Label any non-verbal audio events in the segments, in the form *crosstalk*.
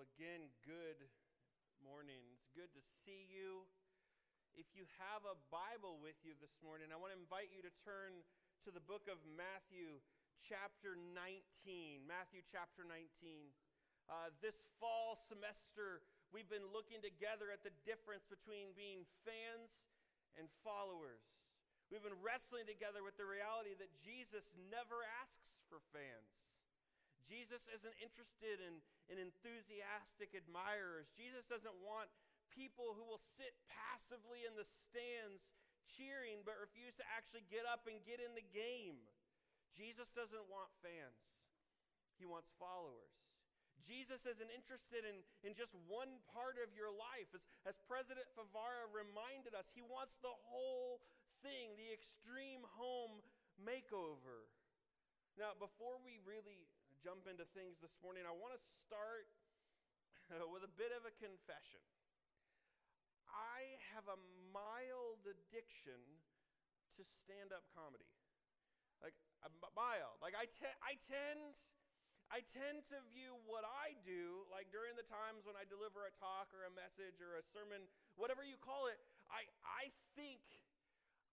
Well, again, good morning. It's good to see you. If you have a Bible with you this morning, I want to invite you to turn to the book of Matthew, chapter 19. Matthew, chapter 19. Uh, this fall semester, we've been looking together at the difference between being fans and followers. We've been wrestling together with the reality that Jesus never asks for fans. Jesus isn't interested in, in enthusiastic admirers. Jesus doesn't want people who will sit passively in the stands cheering but refuse to actually get up and get in the game. Jesus doesn't want fans, he wants followers. Jesus isn't interested in, in just one part of your life. As, as President Favara reminded us, he wants the whole thing, the extreme home makeover. Now, before we really jump into things this morning, I want to start *laughs* with a bit of a confession. I have a mild addiction to stand up comedy. Like, mild. Like, I, te- I tend. I tend to view what I do, like during the times when I deliver a talk or a message or a sermon, whatever you call it, I, I think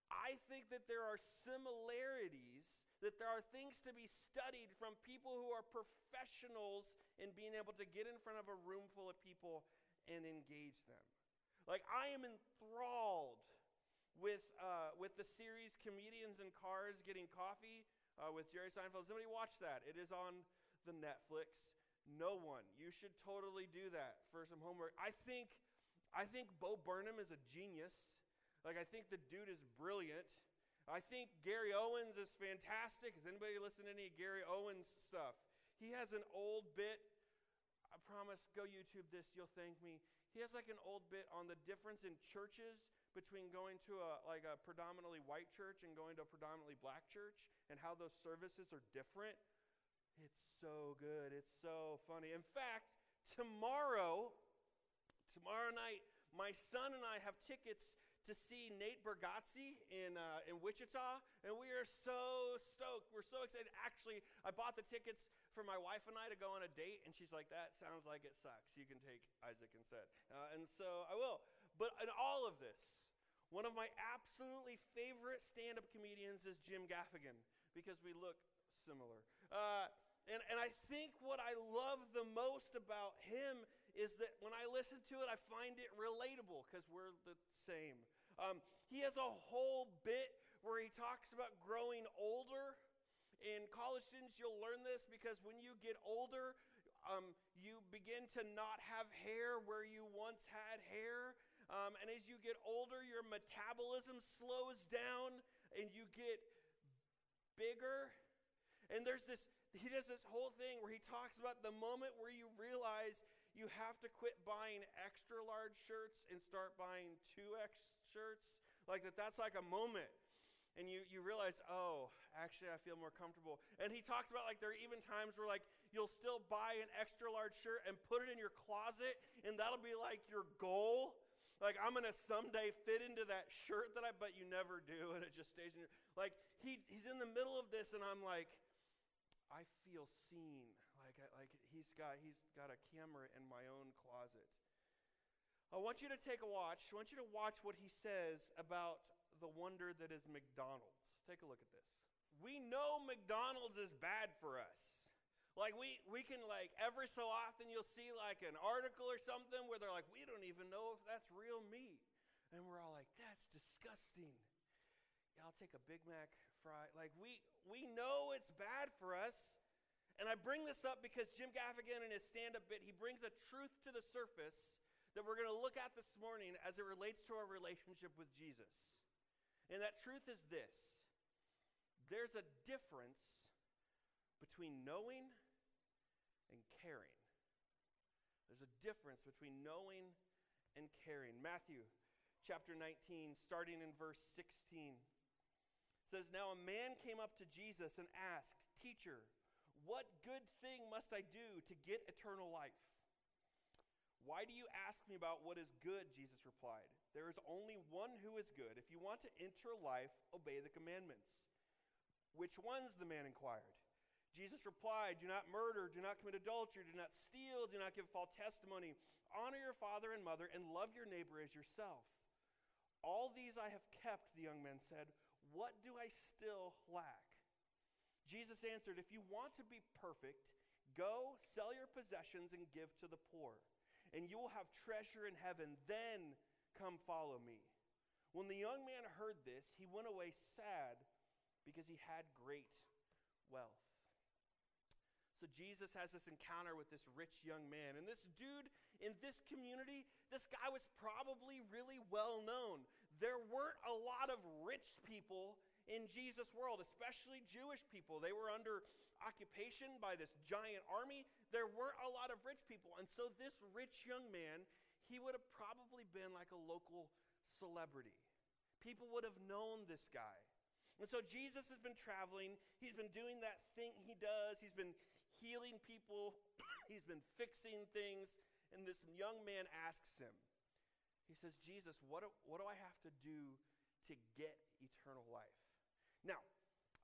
I think that there are similarities that there are things to be studied from people who are professionals in being able to get in front of a room full of people and engage them. Like, I am enthralled with, uh, with the series Comedians in Cars Getting Coffee uh, with Jerry Seinfeld. Has anybody watched that? It is on the Netflix. No one. You should totally do that for some homework. I think, I think Bo Burnham is a genius. Like, I think the dude is brilliant. I think Gary Owens is fantastic. Has anybody listened to any Gary Owens stuff? He has an old bit. I promise, go YouTube this, you'll thank me. He has like an old bit on the difference in churches between going to a like a predominantly white church and going to a predominantly black church and how those services are different. It's so good. It's so funny. In fact, tomorrow, tomorrow night, my son and I have tickets to see Nate Bargatze in, uh, in Wichita, and we are so stoked. We're so excited. Actually, I bought the tickets for my wife and I to go on a date, and she's like, That sounds like it sucks. You can take Isaac instead. Uh, and so I will. But in all of this, one of my absolutely favorite stand up comedians is Jim Gaffigan because we look similar. Uh, and, and I think what I love the most about him is that when I listen to it, I find it relatable because we're the same. Um, he has a whole bit where he talks about growing older. In college students, you'll learn this because when you get older, um, you begin to not have hair where you once had hair. Um, and as you get older, your metabolism slows down and you get bigger. And there's this, he does this whole thing where he talks about the moment where you realize you have to quit buying extra large shirts and start buying 2X shirts. Like that, that's like a moment. And you, you realize, oh, actually, I feel more comfortable. And he talks about like there are even times where like you'll still buy an extra large shirt and put it in your closet, and that'll be like your goal. Like I'm gonna someday fit into that shirt that I, but you never do, *laughs* and it just stays in your. Like he, he's in the middle of this, and I'm like, I feel seen. Like, like he's got he's got a camera in my own closet. I want you to take a watch. I want you to watch what he says about the wonder that is McDonald's. Take a look at this. We know McDonald's is bad for us. Like we we can like every so often you'll see like an article or something where they're like, we don't even know if that's real meat. And we're all like, that's disgusting. Yeah, I'll take a Big Mac fry. Like we we know it's bad for us. And I bring this up because Jim Gaffigan in his stand-up bit, he brings a truth to the surface that we're going to look at this morning as it relates to our relationship with Jesus. And that truth is this there's a difference between knowing and caring. There's a difference between knowing and caring. Matthew chapter 19, starting in verse 16, says, Now a man came up to Jesus and asked, Teacher, what good thing must I do to get eternal life? Why do you ask me about what is good? Jesus replied. There is only one who is good. If you want to enter life, obey the commandments. Which ones? The man inquired. Jesus replied, Do not murder, do not commit adultery, do not steal, do not give false testimony. Honor your father and mother, and love your neighbor as yourself. All these I have kept, the young man said. What do I still lack? Jesus answered, If you want to be perfect, go sell your possessions and give to the poor, and you will have treasure in heaven. Then come follow me. When the young man heard this, he went away sad because he had great wealth. So Jesus has this encounter with this rich young man. And this dude in this community, this guy was probably really well known. There weren't a lot of rich people in Jesus' world, especially Jewish people. They were under occupation by this giant army. There weren't a lot of rich people. And so this rich young man, he would have probably been like a local celebrity. People would have known this guy. And so Jesus has been traveling. He's been doing that thing he does. He's been healing people, *clears throat* he's been fixing things. And this young man asks him, he says, Jesus, what do, what do I have to do to get eternal life? Now,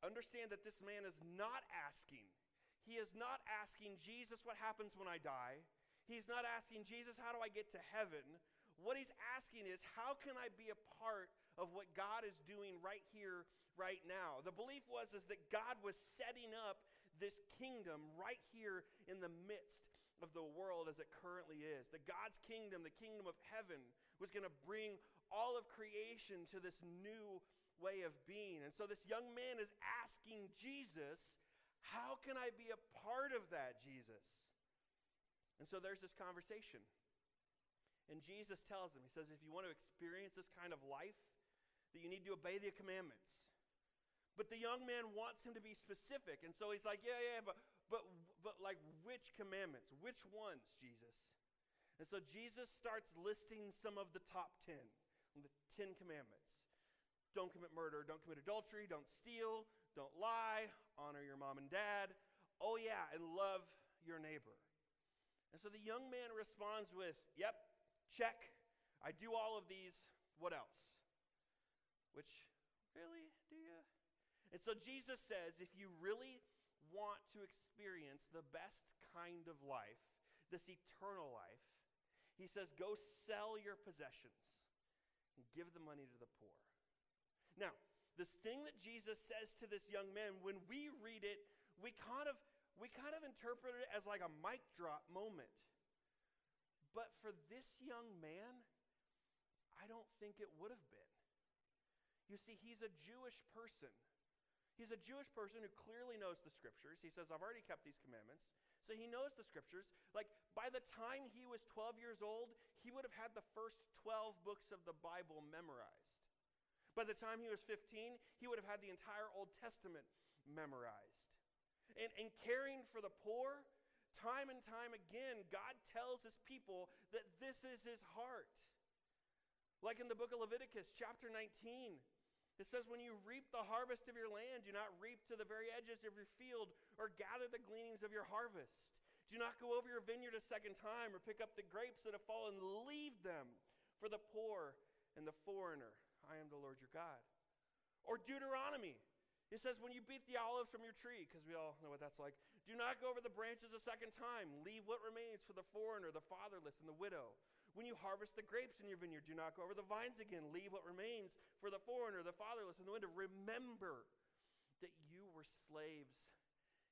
understand that this man is not asking. He is not asking Jesus, what happens when I die? He's not asking Jesus, how do I get to heaven? What he's asking is, how can I be a part of what God is doing right here, right now? The belief was is that God was setting up this kingdom right here in the midst of the world as it currently is. That God's kingdom, the kingdom of heaven, was going to bring all of creation to this new way of being. And so this young man is asking Jesus, How can I be a part of that, Jesus? And so there's this conversation. And Jesus tells him, He says, If you want to experience this kind of life, that you need to obey the commandments. But the young man wants him to be specific. And so he's like, Yeah, yeah, but, but, but like which commandments? Which ones, Jesus? And so Jesus starts listing some of the top 10, the 10 commandments. Don't commit murder, don't commit adultery, don't steal, don't lie, honor your mom and dad. Oh, yeah, and love your neighbor. And so the young man responds with, Yep, check. I do all of these. What else? Which, really? Do you? And so Jesus says if you really want to experience the best kind of life, this eternal life, he says, go sell your possessions and give the money to the poor. Now, this thing that Jesus says to this young man, when we read it, we kind of we kind of interpret it as like a mic drop moment. But for this young man, I don't think it would have been. You see, he's a Jewish person. He's a Jewish person who clearly knows the scriptures. He says, I've already kept these commandments. So he knows the scriptures. Like by the time he was 12 years old, he would have had the first 12 books of the Bible memorized. By the time he was 15, he would have had the entire Old Testament memorized. And, and caring for the poor, time and time again, God tells his people that this is his heart. Like in the book of Leviticus, chapter 19, it says, When you reap the harvest of your land, do not reap to the very edges of your field or gather the gleanings of your harvest. Do not go over your vineyard a second time or pick up the grapes that have fallen. Leave them for the poor and the foreigner. I am the Lord your God. Or Deuteronomy. It says, When you beat the olives from your tree, because we all know what that's like, do not go over the branches a second time. Leave what remains for the foreigner, the fatherless, and the widow. When you harvest the grapes in your vineyard, do not go over the vines again. Leave what remains for the foreigner, the fatherless, and the widow. Remember that you were slaves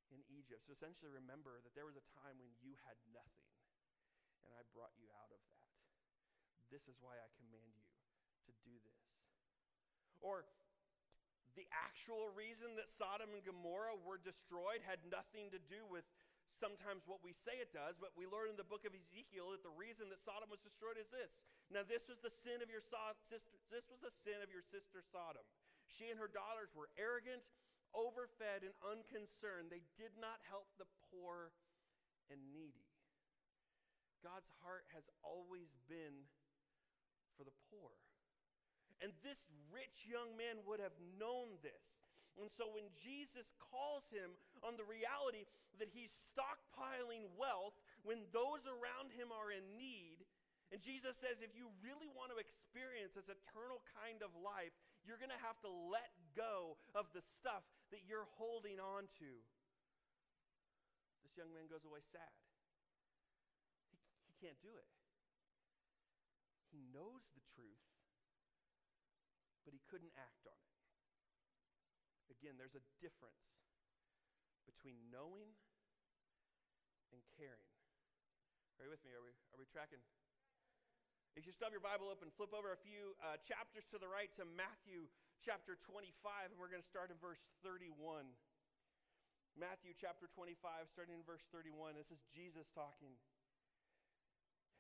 in Egypt. So essentially, remember that there was a time when you had nothing, and I brought you out of that. This is why I command you to do this. Or the actual reason that Sodom and Gomorrah were destroyed had nothing to do with sometimes what we say it does, but we learn in the book of Ezekiel that the reason that Sodom was destroyed is this. Now, this was the sin of your so- sister. This was the sin of your sister Sodom. She and her daughters were arrogant, overfed, and unconcerned. They did not help the poor and needy. God's heart has always been for the poor. And this rich young man would have known this. And so when Jesus calls him on the reality that he's stockpiling wealth when those around him are in need, and Jesus says, if you really want to experience this eternal kind of life, you're going to have to let go of the stuff that you're holding on to. This young man goes away sad. He, he can't do it. He knows the truth, couldn't act on it. Again, there's a difference between knowing and caring. Are you with me? Are we, are we tracking? If you have your Bible open, flip over a few uh, chapters to the right to Matthew chapter 25, and we're going to start in verse 31. Matthew chapter 25, starting in verse 31. This is Jesus talking.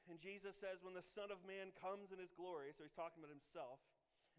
And Jesus says, When the Son of Man comes in his glory, so he's talking about himself,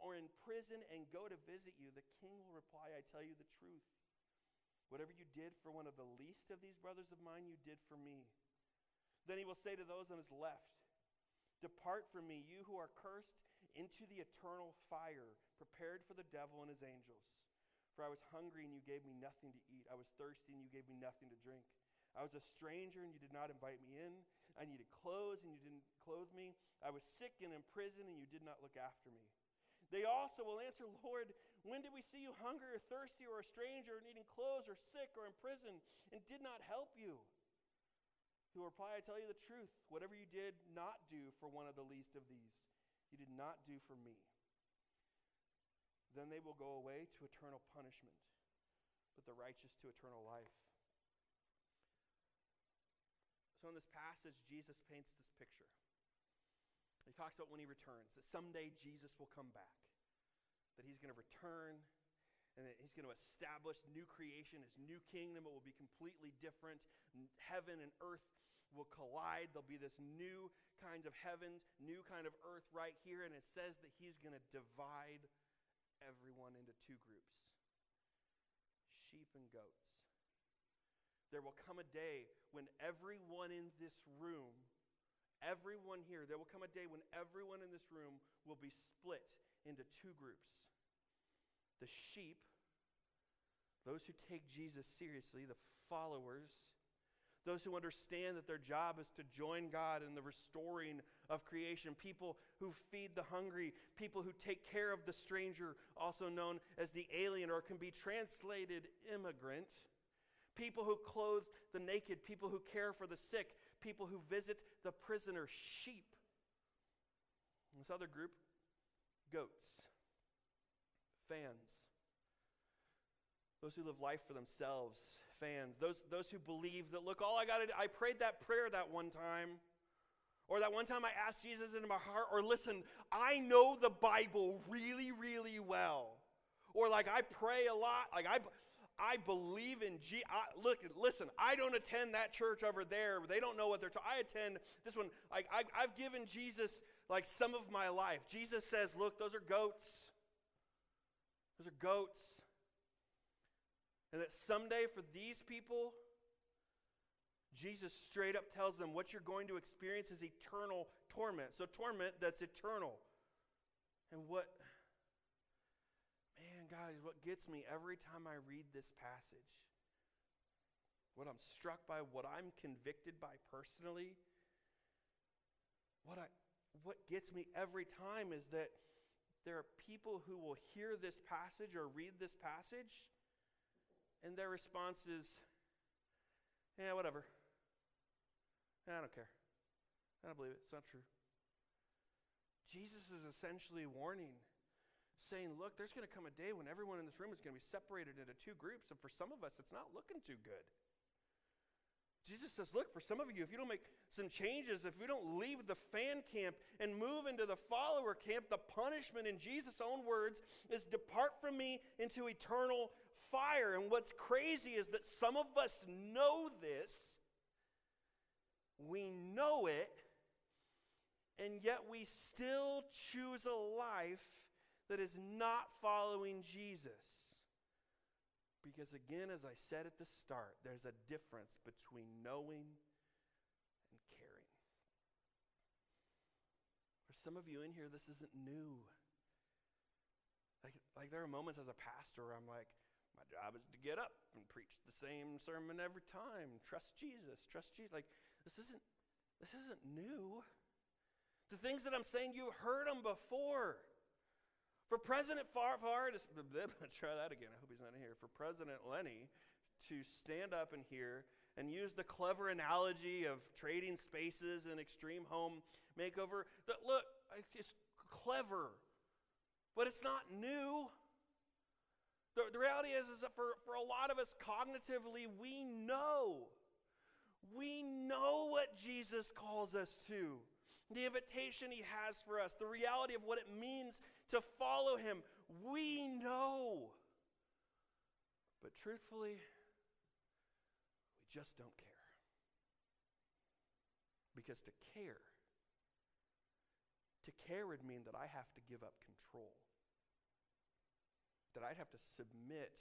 or in prison and go to visit you? The king will reply, I tell you the truth. Whatever you did for one of the least of these brothers of mine, you did for me. Then he will say to those on his left, Depart from me, you who are cursed, into the eternal fire, prepared for the devil and his angels. For I was hungry, and you gave me nothing to eat. I was thirsty, and you gave me nothing to drink. I was a stranger, and you did not invite me in. I needed clothes, and you didn't clothe me. I was sick and in prison, and you did not look after me. They also will answer, Lord, when did we see you hungry or thirsty or a stranger or needing clothes or sick or in prison and did not help you? He will reply, I tell you the truth. Whatever you did not do for one of the least of these, you did not do for me. Then they will go away to eternal punishment, but the righteous to eternal life. So, in this passage, Jesus paints this picture. He talks about when he returns, that someday Jesus will come back, that he's going to return, and that he's going to establish new creation, his new kingdom. It will be completely different. Heaven and earth will collide. There'll be this new kinds of heavens, new kind of earth right here, and it says that he's going to divide everyone into two groups sheep and goats. There will come a day when everyone in this room Everyone here, there will come a day when everyone in this room will be split into two groups. The sheep, those who take Jesus seriously, the followers, those who understand that their job is to join God in the restoring of creation, people who feed the hungry, people who take care of the stranger, also known as the alien, or can be translated immigrant, people who clothe the naked, people who care for the sick, people who visit the prisoner, sheep. This other group, goats, fans. Those who live life for themselves, fans. Those, those who believe that, look, all I got to do, I prayed that prayer that one time. Or that one time I asked Jesus into my heart. Or listen, I know the Bible really, really well. Or like I pray a lot. Like I, I believe in. I, look, listen, I don't attend that church over there. They don't know what they're talking. I attend this one. Like I, I've given Jesus like some of my life. Jesus says, "Look, those are goats. Those are goats." And that someday for these people, Jesus straight up tells them what you're going to experience is eternal torment. So torment that's eternal. And what guys, what gets me every time I read this passage, what I'm struck by, what I'm convicted by personally, what, I, what gets me every time is that there are people who will hear this passage or read this passage, and their response is, yeah, whatever. I don't care. I don't believe it. It's not true. Jesus is essentially warning saying, Look, there's going to come a day when everyone in this room is going to be separated into two groups, and for some of us, it's not looking too good. Jesus says, Look, for some of you, if you don't make some changes, if we don't leave the fan camp and move into the follower camp, the punishment, in Jesus' own words, is depart from me into eternal fire. And what's crazy is that some of us know this, we know it, and yet we still choose a life that is not following Jesus. Because again, as I said at the start, there's a difference between knowing and caring. For some of you in here, this isn't new. Like, like there are moments as a pastor where I'm like, my job is to get up and preach the same sermon every time. Trust Jesus, trust Jesus. Like this isn't this isn't new. The things that I'm saying, you heard them before. For President Favard, *laughs* try that again. I hope he's not here. For President Lenny to stand up in here and use the clever analogy of trading spaces and extreme home makeover. That look, it's clever, but it's not new. The, the reality is, is that for, for a lot of us, cognitively, we know. We know what Jesus calls us to the invitation he has for us, the reality of what it means to follow him. We know. But truthfully, we just don't care. Because to care, to care would mean that I have to give up control, that I'd have to submit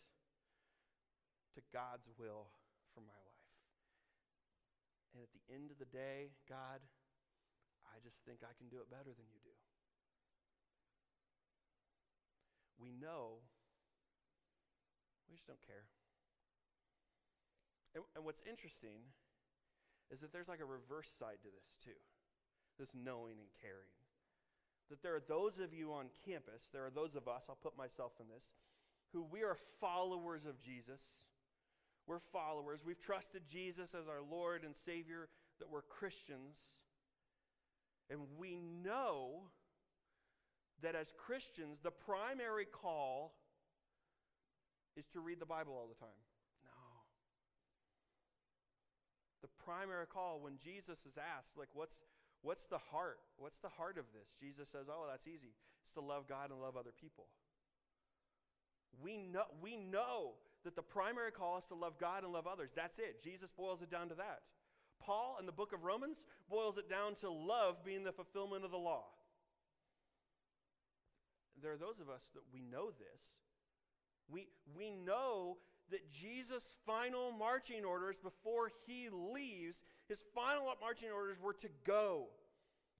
to God's will for my life. And at the end of the day, God, I just think I can do it better than you do. We know, we just don't care. And, and what's interesting is that there's like a reverse side to this, too this knowing and caring. That there are those of you on campus, there are those of us, I'll put myself in this, who we are followers of Jesus. We're followers. We've trusted Jesus as our Lord and Savior, that we're Christians. And we know that as Christians, the primary call is to read the Bible all the time. No. The primary call, when Jesus is asked, like, what's, what's the heart? What's the heart of this? Jesus says, oh, that's easy. It's to love God and love other people. We know, we know that the primary call is to love God and love others. That's it. Jesus boils it down to that. Paul in the book of Romans boils it down to love being the fulfillment of the law. There are those of us that we know this. We, we know that Jesus' final marching orders before he leaves, his final marching orders were to go,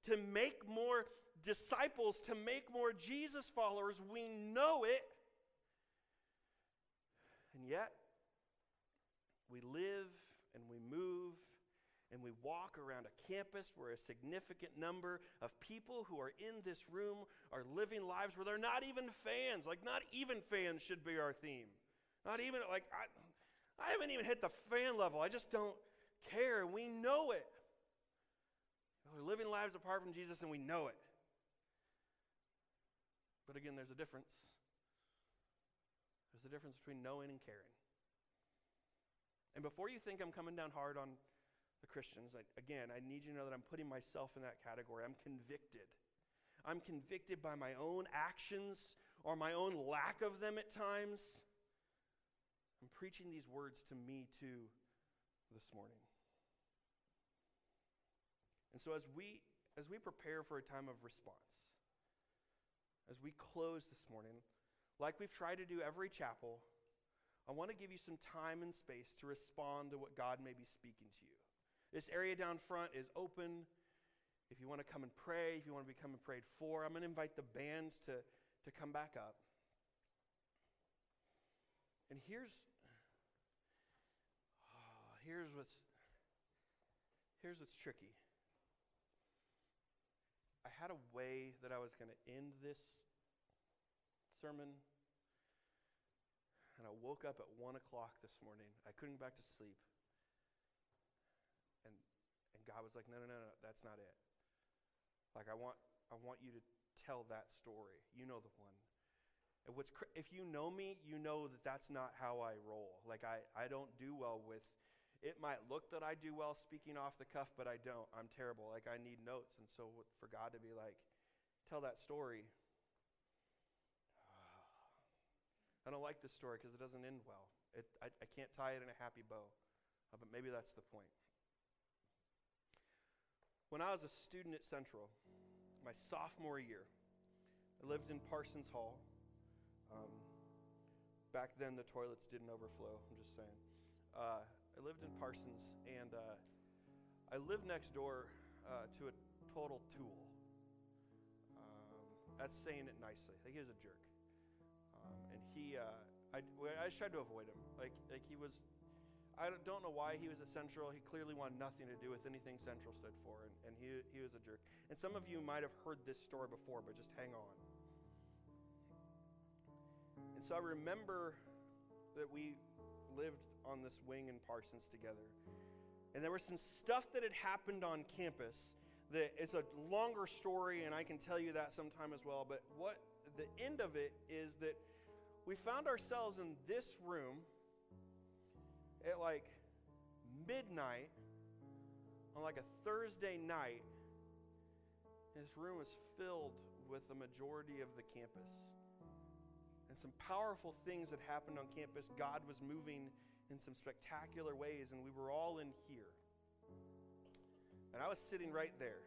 to make more disciples, to make more Jesus followers. We know it. And yet, we live and we move and we walk around a campus where a significant number of people who are in this room are living lives where they're not even fans. Like, not even fans should be our theme. Not even, like, I, I haven't even hit the fan level. I just don't care, we know it. We're living lives apart from Jesus, and we know it. But again, there's a difference. There's a difference between knowing and caring. And before you think I'm coming down hard on the Christians, I, again, I need you to know that I'm putting myself in that category. I'm convicted. I'm convicted by my own actions or my own lack of them at times. I'm preaching these words to me too this morning. And so as we as we prepare for a time of response, as we close this morning, like we've tried to do every chapel, I want to give you some time and space to respond to what God may be speaking to you. This area down front is open. If you want to come and pray, if you want to become and prayed for, I'm going to invite the bands to, to come back up. And here's oh, here's what's here's what's tricky. I had a way that I was going to end this sermon, and I woke up at one o'clock this morning. I couldn't go back to sleep. God was like, no, no, no, no, that's not it. Like, I want, I want you to tell that story. You know the one. And what's, if you know me, you know that that's not how I roll. Like, I, I don't do well with It might look that I do well speaking off the cuff, but I don't. I'm terrible. Like, I need notes. And so for God to be like, tell that story. *sighs* I don't like this story because it doesn't end well. It, I, I can't tie it in a happy bow. Uh, but maybe that's the point. When I was a student at Central, my sophomore year, I lived in Parsons Hall. Um, back then, the toilets didn't overflow. I'm just saying. Uh, I lived in Parsons, and uh, I lived next door uh, to a total tool. Um, that's saying it nicely. Like he was a jerk, um, and he. Uh, I, I just tried to avoid him. Like like he was I don't know why he was at Central. He clearly wanted nothing to do with anything Central stood for, and, and he, he was a jerk. And some of you might have heard this story before, but just hang on. And so I remember that we lived on this wing in Parsons together. And there was some stuff that had happened on campus that is a longer story, and I can tell you that sometime as well. But what the end of it is that we found ourselves in this room at like midnight on like a Thursday night, this room was filled with the majority of the campus. And some powerful things had happened on campus. God was moving in some spectacular ways, and we were all in here. And I was sitting right there.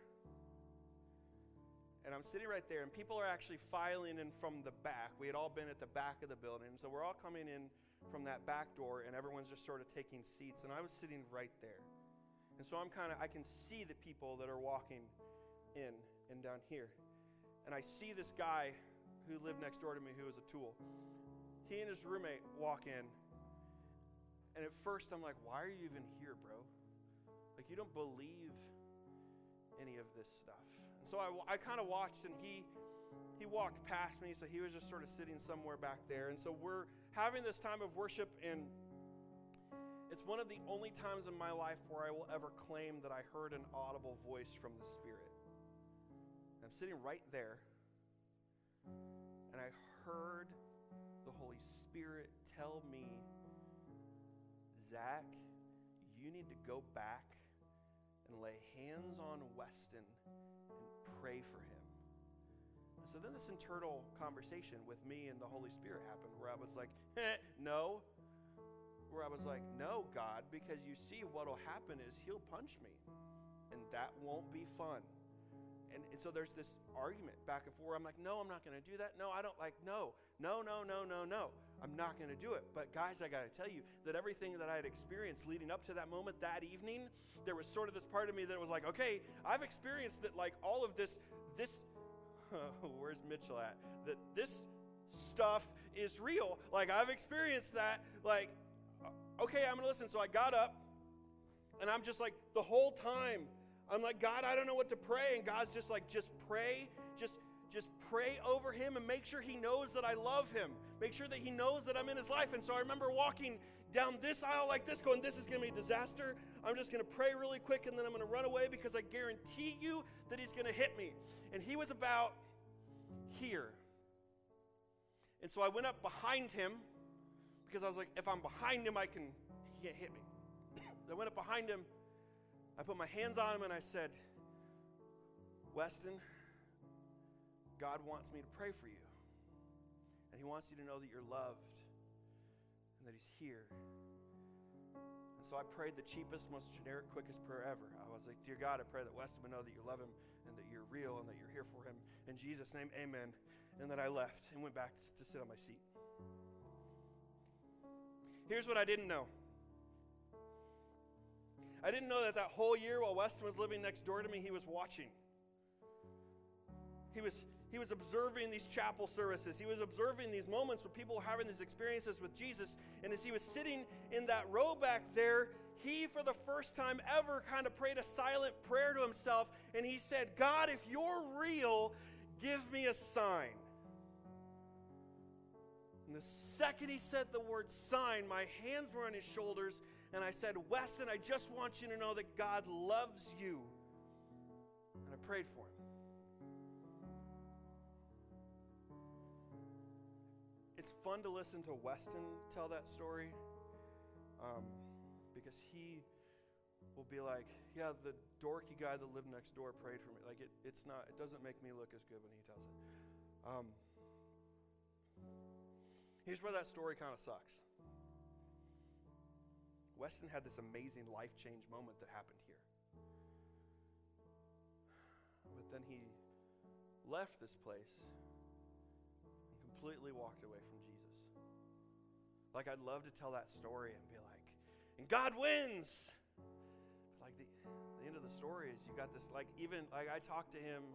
And I'm sitting right there, and people are actually filing in from the back. We had all been at the back of the building, so we're all coming in from that back door, and everyone's just sort of taking seats. And I was sitting right there. And so I'm kind of, I can see the people that are walking in and down here. And I see this guy who lived next door to me who was a tool. He and his roommate walk in. And at first I'm like, why are you even here, bro? Like, you don't believe any of this stuff. And so I, I kind of watched, and he he walked past me, so he was just sort of sitting somewhere back there. And so we're having this time of worship, and it's one of the only times in my life where I will ever claim that I heard an audible voice from the Spirit. I'm sitting right there, and I heard the Holy Spirit tell me, Zach, you need to go back and lay hands on Weston and pray for him. So then this internal conversation with me and the Holy Spirit happened where I was like, eh, no. Where I was like, no, God, because you see what'll happen is he'll punch me. And that won't be fun. And, and so there's this argument back and forth. I'm like, no, I'm not going to do that. No, I don't like, no, no, no, no, no, no. I'm not going to do it. But guys, I got to tell you that everything that I had experienced leading up to that moment that evening, there was sort of this part of me that was like, okay, I've experienced that like all of this, this *laughs* where's Mitchell at? That this stuff is real. Like, I've experienced that. Like, okay, I'm going to listen. So I got up, and I'm just like, the whole time, I'm like, God, I don't know what to pray. And God's just like, just pray. Just, pray over him and make sure he knows that I love him. Make sure that he knows that I'm in his life. And so I remember walking down this aisle like this, going, This is going to be a disaster. I'm just going to pray really quick and then I'm going to run away because I guarantee you that he's going to hit me. And he was about here. And so I went up behind him because I was like, if I'm behind him, I can, he can't hit me. *coughs* I went up behind him. I put my hands on him and I said, Weston, God wants me to pray for you. And he wants you to know that you're loved and that he's here. And so I prayed the cheapest, most generic, quickest prayer ever. I was like, Dear God, I pray that Weston would know that you love him and that you're real and that you're here for him. In Jesus' name, amen. And then I left and went back to sit on my seat. Here's what I didn't know I didn't know that that whole year while Weston was living next door to me, he was watching. He was, he was observing these chapel services. He was observing these moments when people were having these experiences with Jesus. And as he was sitting in that row back there, he, for the first time ever, kind of prayed a silent prayer to himself. And he said, God, if you're real, give me a sign. And the second he said the word sign, my hands were on his shoulders, and I said, Weston, I just want you to know that God loves you. And I prayed for him. Fun to listen to Weston tell that story. Um, because He will be like, yeah, the dorky guy that lived next door prayed for me. Like, it, it's not, it doesn't make me look as good when He tells it. Um, here's where that story kind of sucks. Weston had this amazing life change moment that happened here. But then he left this place and completely walked away from. Like, I'd love to tell that story and be like, and God wins. But like, the, the end of the story is you got this, like, even, like, I talked to him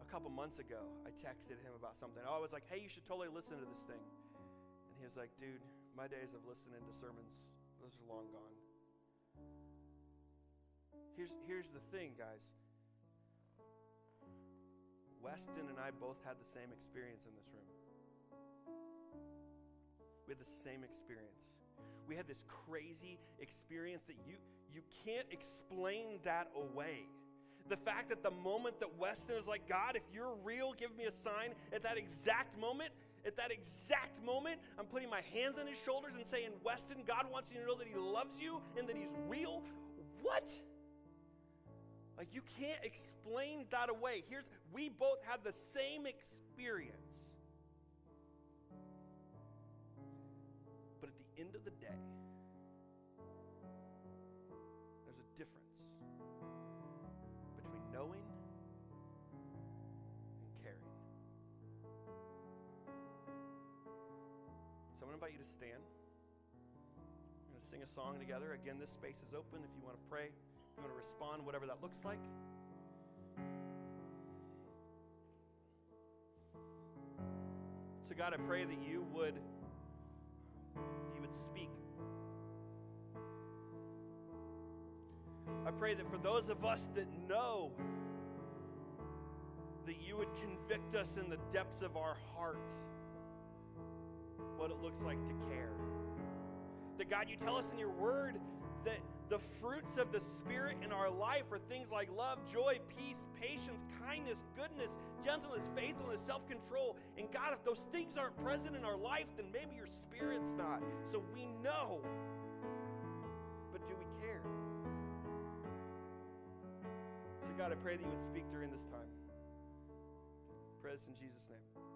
a couple months ago. I texted him about something. I was like, hey, you should totally listen to this thing. And he was like, dude, my days of listening to sermons those are long gone. Here's, here's the thing, guys. Weston and I both had the same experience in this room. We had the same experience. We had this crazy experience that you, you can't explain that away. The fact that the moment that Weston is like, God, if you're real, give me a sign, at that exact moment, at that exact moment, I'm putting my hands on his shoulders and saying, Weston, God wants you to know that he loves you and that he's real. What? Like, you can't explain that away. Here's, we both had the same experience. End of the day, there's a difference between knowing and caring. So I'm going to invite you to stand. We're going to sing a song together. Again, this space is open if you want to pray, if you want to respond, whatever that looks like. So, God, I pray that you would speak. I pray that for those of us that know that you would convict us in the depths of our heart what it looks like to care. That God, you tell us in your word that the fruits of the Spirit in our life are things like love, joy, peace, patience, kindness, goodness, gentleness, faithfulness, self control. And God, if those things aren't present in our life, then maybe your Spirit's not. So we know. But do we care? So, God, I pray that you would speak during this time. This in Jesus' name.